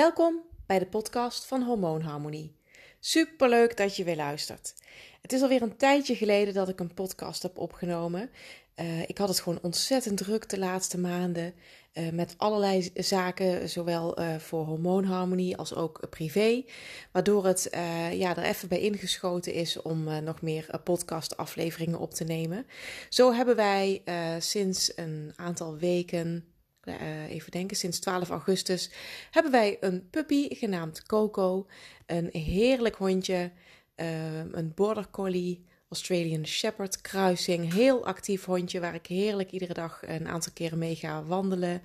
Welkom bij de podcast van Hormoonharmonie. Superleuk dat je weer luistert. Het is alweer een tijdje geleden dat ik een podcast heb opgenomen. Uh, ik had het gewoon ontzettend druk de laatste maanden uh, met allerlei zaken, zowel uh, voor hormoonharmonie als ook privé. Waardoor het ja, er even bij ingeschoten is om nog meer podcastafleveringen op te nemen. Zo hebben wij sinds een aantal weken, uh, even denken, sinds 12 augustus hebben wij een puppy genaamd Coco. Een heerlijk hondje, uh, een border collie Australian Shepherd kruising. Heel actief hondje waar ik heerlijk iedere dag een aantal keren mee ga wandelen.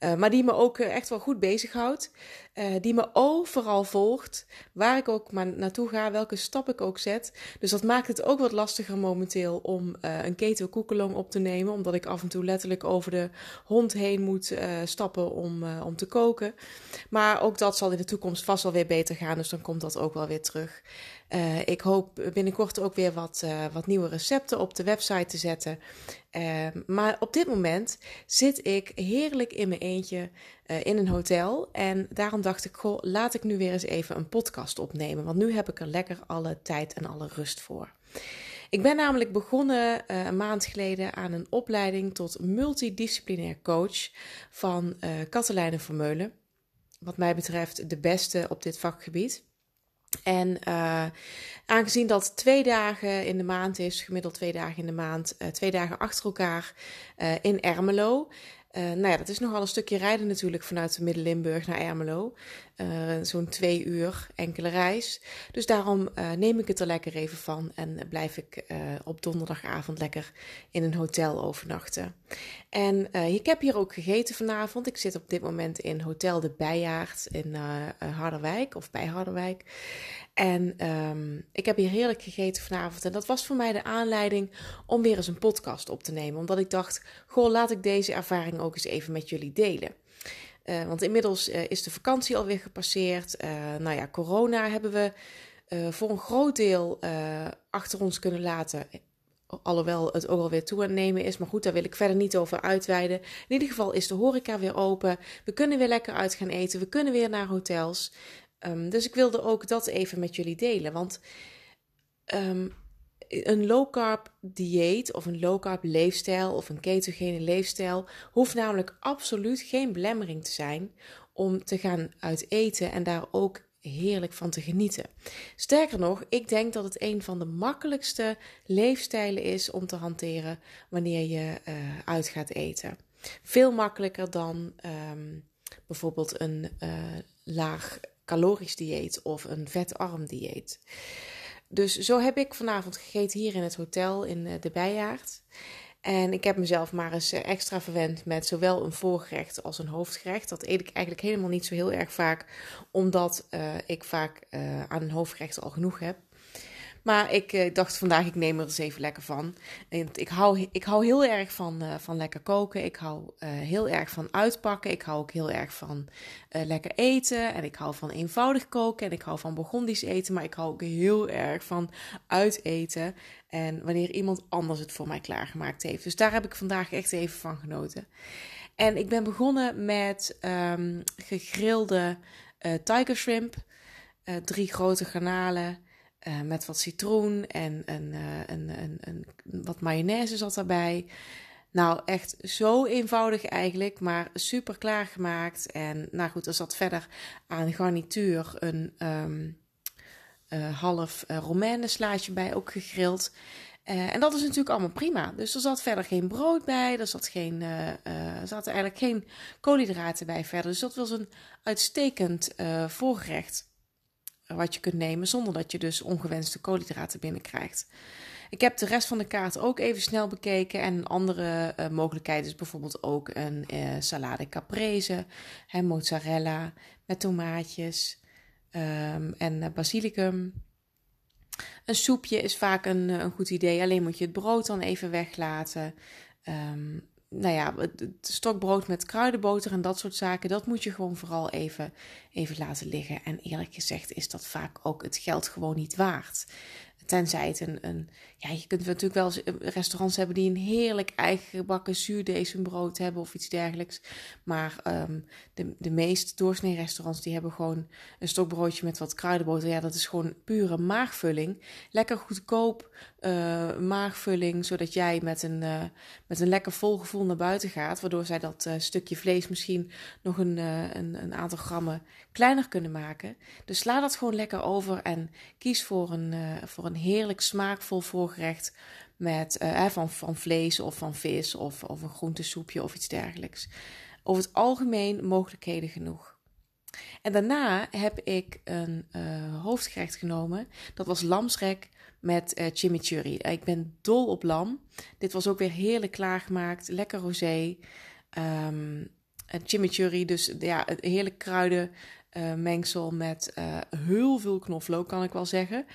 Uh, maar die me ook eh, echt wel goed bezighoudt. Uh, die me overal volgt. Waar ik ook maar naartoe ga, welke stap ik ook zet. Dus dat maakt het ook wat lastiger momenteel om uh, een keto koekelong op te nemen. Omdat ik af en toe letterlijk over de hond heen moet stappen om, om te koken. Maar ook dat zal in de toekomst vast wel weer beter gaan. Dus dan komt dat ook wel weer terug. Ik hoop binnenkort ook weer wat, wat nieuwe recepten op de website te zetten. Uh, maar op dit moment zit ik heerlijk in mijn eentje in een hotel. En daarom dacht ik, goh, laat ik nu weer eens even een podcast opnemen. Want nu heb ik er lekker alle tijd en alle rust voor. Ik ben namelijk begonnen een maand geleden aan een opleiding tot multidisciplinair coach van uh, Katelijne Vermeulen. Wat mij betreft de beste op dit vakgebied. En uh, aangezien dat twee dagen in de maand is, gemiddeld twee dagen in de maand, uh, twee dagen achter elkaar uh, in Ermelo, uh, nou ja, dat is nogal een stukje rijden natuurlijk vanuit Midden-Limburg naar Ermelo. Uh, Zo'n twee uur enkele reis. Dus daarom uh, neem ik het er lekker even van en blijf ik op donderdagavond lekker in een hotel overnachten. En ik heb hier ook gegeten vanavond. Ik zit op dit moment in Hotel de Bijaard in Harderwijk of bij Harderwijk. En um, ik heb hier heerlijk gegeten vanavond. En dat was voor mij de aanleiding om weer eens een podcast op te nemen. Omdat ik dacht, goh, laat ik deze ervaring ook eens even met jullie delen. Uh, want inmiddels uh, is de vakantie alweer gepasseerd. Uh, nou ja, corona hebben we voor een groot deel achter ons kunnen laten. Alhoewel het ook alweer toe aan nemen is. Maar goed, daar wil ik verder niet over uitweiden. In ieder geval is de horeca weer open. We kunnen weer lekker uit gaan eten. We kunnen weer naar hotels. Um, dus ik wilde ook dat even met jullie delen. Want um, een low carb dieet of een low carb leefstijl of een ketogene leefstijl hoeft namelijk absoluut geen belemmering te zijn om te gaan uit eten en daar ook heerlijk van te genieten. Sterker nog, ik denk dat het een van de makkelijkste leefstijlen is om te hanteren wanneer je uh, uit gaat eten. Veel makkelijker dan um, bijvoorbeeld een uh, laag calorisch dieet of een vetarm dieet. Dus zo heb ik vanavond gegeten hier in het hotel in eh, de Bijaard. En ik heb mezelf maar eens eh, extra verwend met zowel een voorgerecht als een hoofdgerecht. Dat eet ik eigenlijk helemaal niet zo heel erg vaak, omdat uh, ik vaak aan een hoofdgerecht al genoeg heb. Maar ik uh, dacht vandaag, ik neem er eens even lekker van. Ik, hou, ik hou heel erg van, uh, van lekker koken. Ik hou uh, heel erg van uitpakken. Ik hou ook heel erg van lekker eten. En ik hou van eenvoudig koken. En ik hou van Burgondisch eten. Maar ik hou ook heel erg van uiteten. En wanneer iemand anders het voor mij klaargemaakt heeft. Dus daar heb ik vandaag echt even van genoten. En ik ben begonnen met um, gegrilde tiger shrimp. drie grote garnalen. Uh, met wat citroen en een, uh, een, een, een, wat mayonaise zat daarbij. Nou, echt zo eenvoudig eigenlijk, maar super klaargemaakt. En nou goed, er zat verder aan garnituur een um, uh, half romaine slaatje bij, ook gegrild. en dat is natuurlijk allemaal prima. Dus er zat verder geen brood bij, er zat geen, er zaten eigenlijk geen koolhydraten bij verder. Dus dat was een uitstekend voorgerecht wat je kunt nemen zonder dat je dus ongewenste koolhydraten binnenkrijgt. Ik heb de rest van de kaart ook even snel bekeken en een andere uh, mogelijkheid is bijvoorbeeld ook een uh, salade caprese, hè, mozzarella met tomaatjes um, en uh, basilicum. Een soepje is vaak een, een goed idee, alleen moet je het brood dan even weglaten. Um, nou ja, het stokbrood met kruidenboter en dat soort zaken, dat moet je gewoon vooral even, even laten liggen. En eerlijk gezegd is dat vaak ook het geld gewoon niet waard. Tenzij het een, een. Ja, je kunt natuurlijk wel eh, restaurants hebben die een heerlijk eigen gebakken zuurdesembrood hebben of iets dergelijks. Maar um, de, de meest doorsnee restaurants die hebben gewoon een stokbroodje met wat kruidenboter. Ja, dat is gewoon pure maagvulling. Lekker goedkoop uh, maagvulling, zodat jij met een, uh, met een lekker vol gevoel naar buiten gaat. Waardoor zij dat stukje vlees misschien nog een, een, een, aantal grammen kleiner kunnen maken. Dus sla dat gewoon lekker over en kies voor een, voor een heerlijk smaakvol voorgerecht met, van, van vlees of van vis of, of een groentesoepje of iets dergelijks. Over het algemeen mogelijkheden genoeg. En daarna heb ik een hoofdgerecht genomen. Dat was lamsrek met uh, chimichurri. Ik ben dol op lam. Dit was ook weer heerlijk klaargemaakt. Lekker rosé. Um, chimichurri, dus ja, het heerlijk kruidenmengsel uh, met heel veel knoflook, kan ik wel zeggen.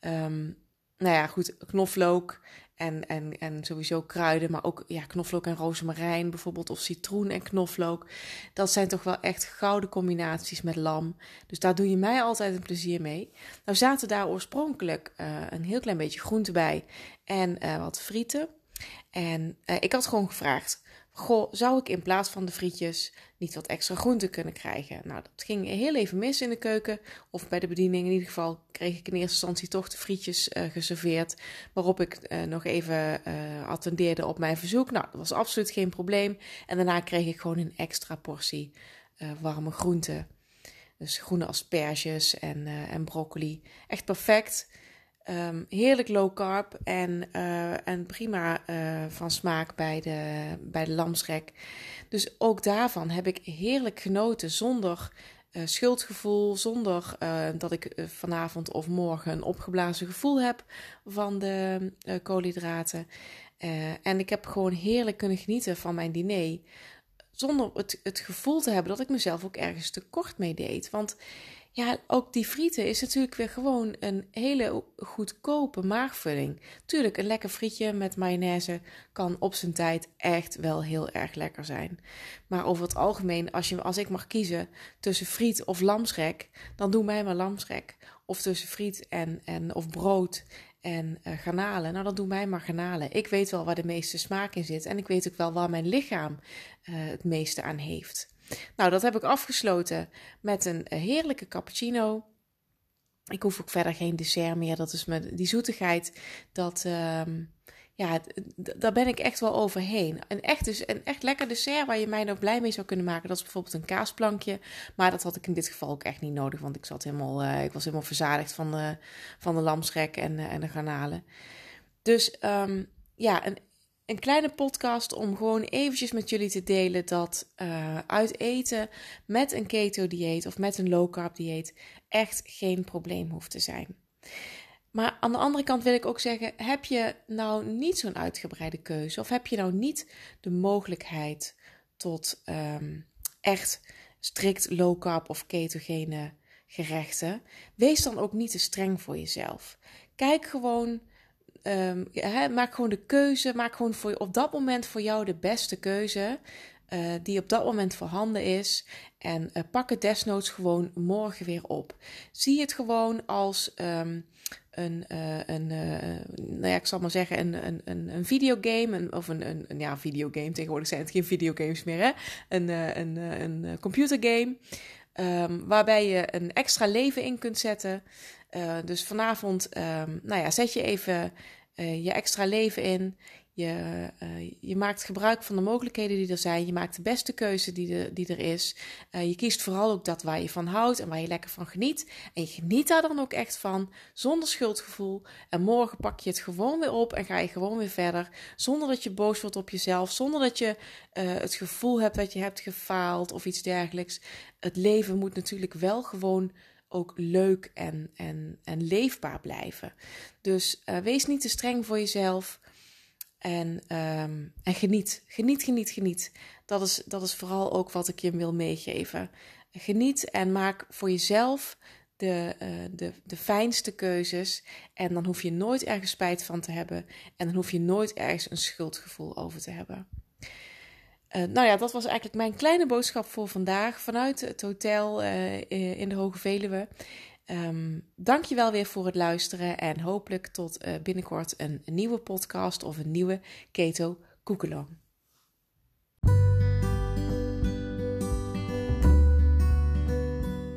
Um, nou ja, goed, knoflook en, en, en sowieso kruiden, maar ook ja, knoflook en rozemarijn bijvoorbeeld, of citroen en knoflook. Dat zijn toch wel echt gouden combinaties met lam. Dus daar doe je mij altijd een plezier mee. Nou zaten daar oorspronkelijk uh, een heel klein beetje groente bij en uh, wat frieten. En uh, ik had gewoon gevraagd, Goh, zou ik in plaats van de frietjes niet wat extra groente kunnen krijgen? Nou, dat ging heel even mis in de keuken. Of bij de bediening. In ieder geval kreeg ik in eerste instantie toch de frietjes uh, geserveerd. Waarop ik uh, nog even uh, attendeerde op mijn verzoek. Nou, dat was absoluut geen probleem. En daarna kreeg ik gewoon een extra portie warme groenten. Dus groene asperges en, en broccoli. Echt perfect. Um, heerlijk low carb en, uh, en prima uh, van smaak bij de, bij de lamsrek. Dus ook daarvan heb ik heerlijk genoten zonder uh, schuldgevoel, zonder dat ik vanavond of morgen een opgeblazen gevoel heb van de koolhydraten. en ik heb gewoon heerlijk kunnen genieten van mijn diner. Zonder het, het gevoel te hebben dat ik mezelf ook ergens tekort mee deed. Want ja, ook die frieten is natuurlijk weer gewoon een hele goedkope maagvulling. Tuurlijk, een lekker frietje met mayonaise kan op zijn tijd echt wel heel erg lekker zijn. Maar over het algemeen, als, je, als ik mag kiezen tussen friet of lamsrek, dan doe mij maar lamsrek. Of tussen friet en, en, of brood en uh, garnalen. Nou, dan doe mij maar garnalen. Ik weet wel waar de meeste smaak in zit. En ik weet ook wel waar mijn lichaam uh, het meeste aan heeft. Nou, dat heb ik afgesloten met een eh, heerlijke cappuccino. Ik hoef ook verder geen dessert meer. Dat is met die zoetigheid. Dat, uh, ja, daar ben ik echt wel overheen. Een echt, dus, een echt lekker dessert waar je mij nog blij mee zou kunnen maken. Dat is bijvoorbeeld een kaasplankje. Maar dat had ik in dit geval ook echt niet nodig. Want ik, zat helemaal, uh, ik was helemaal verzadigd van de, van de lamsrek en, uh, en de garnalen. Dus um, ja, een een kleine podcast om gewoon eventjes met jullie te delen dat uh, uit eten met een keto dieet of met een low carb dieet echt geen probleem hoeft te zijn. Maar aan de andere kant wil ik ook zeggen: heb je nou niet zo'n uitgebreide keuze of heb je nou niet de mogelijkheid tot um, echt strikt low carb of ketogene gerechten, wees dan ook niet te streng voor jezelf. Kijk gewoon um, maak gewoon de keuze. Maak gewoon voor, op dat moment voor jou de beste keuze. Uh, die op dat moment voorhanden is. En uh, pak het desnoods gewoon morgen weer op. Zie het gewoon als um, een, uh, een nou ja, ik zal maar zeggen, een, een, een, videogame. Of een, een, ja, videogame. Tegenwoordig zijn het geen videogames meer, hè? Een, een, een computergame. Um, waarbij je een extra leven in kunt zetten. Dus vanavond, um, nou ja, zet je even je extra leven in. Je, uh, je maakt gebruik van de mogelijkheden die er zijn. Je maakt de beste keuze die, die er is. Uh, je kiest vooral ook dat waar je van houdt en waar je lekker van geniet. En je geniet daar dan ook echt van, zonder schuldgevoel. En morgen pak je het gewoon weer op en ga je gewoon weer verder. Zonder dat je boos wordt op jezelf. Zonder dat je het gevoel hebt dat je hebt gefaald of iets dergelijks. Het leven moet natuurlijk wel gewoon ook leuk en, en, en leefbaar blijven. Dus wees niet te streng voor jezelf. En, um, en geniet, geniet, geniet, geniet. Dat is, dat is vooral ook wat ik je wil meegeven. Geniet en maak voor jezelf de, uh, de, de fijnste keuzes. En dan hoef je nooit ergens spijt van te hebben. En dan hoef je nooit ergens een schuldgevoel over te hebben. Uh, nou ja, dat was eigenlijk mijn kleine boodschap voor vandaag vanuit het hotel uh, in de Hoge Veluwe. Um, Dank je wel weer voor het luisteren en hopelijk tot uh, binnenkort een, een, nieuwe podcast of een nieuwe Keto Koekelong.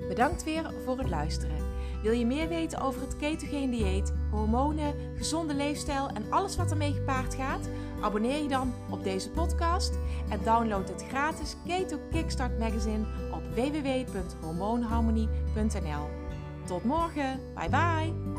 Bedankt weer voor het luisteren. Wil je meer weten over het ketogeen dieet, hormonen, gezonde leefstijl en alles wat ermee gepaard gaat? Abonneer je dan op deze podcast en download het gratis Keto Kickstart magazine op www.hormoonharmonie.nl. Tot morgen, bye bye!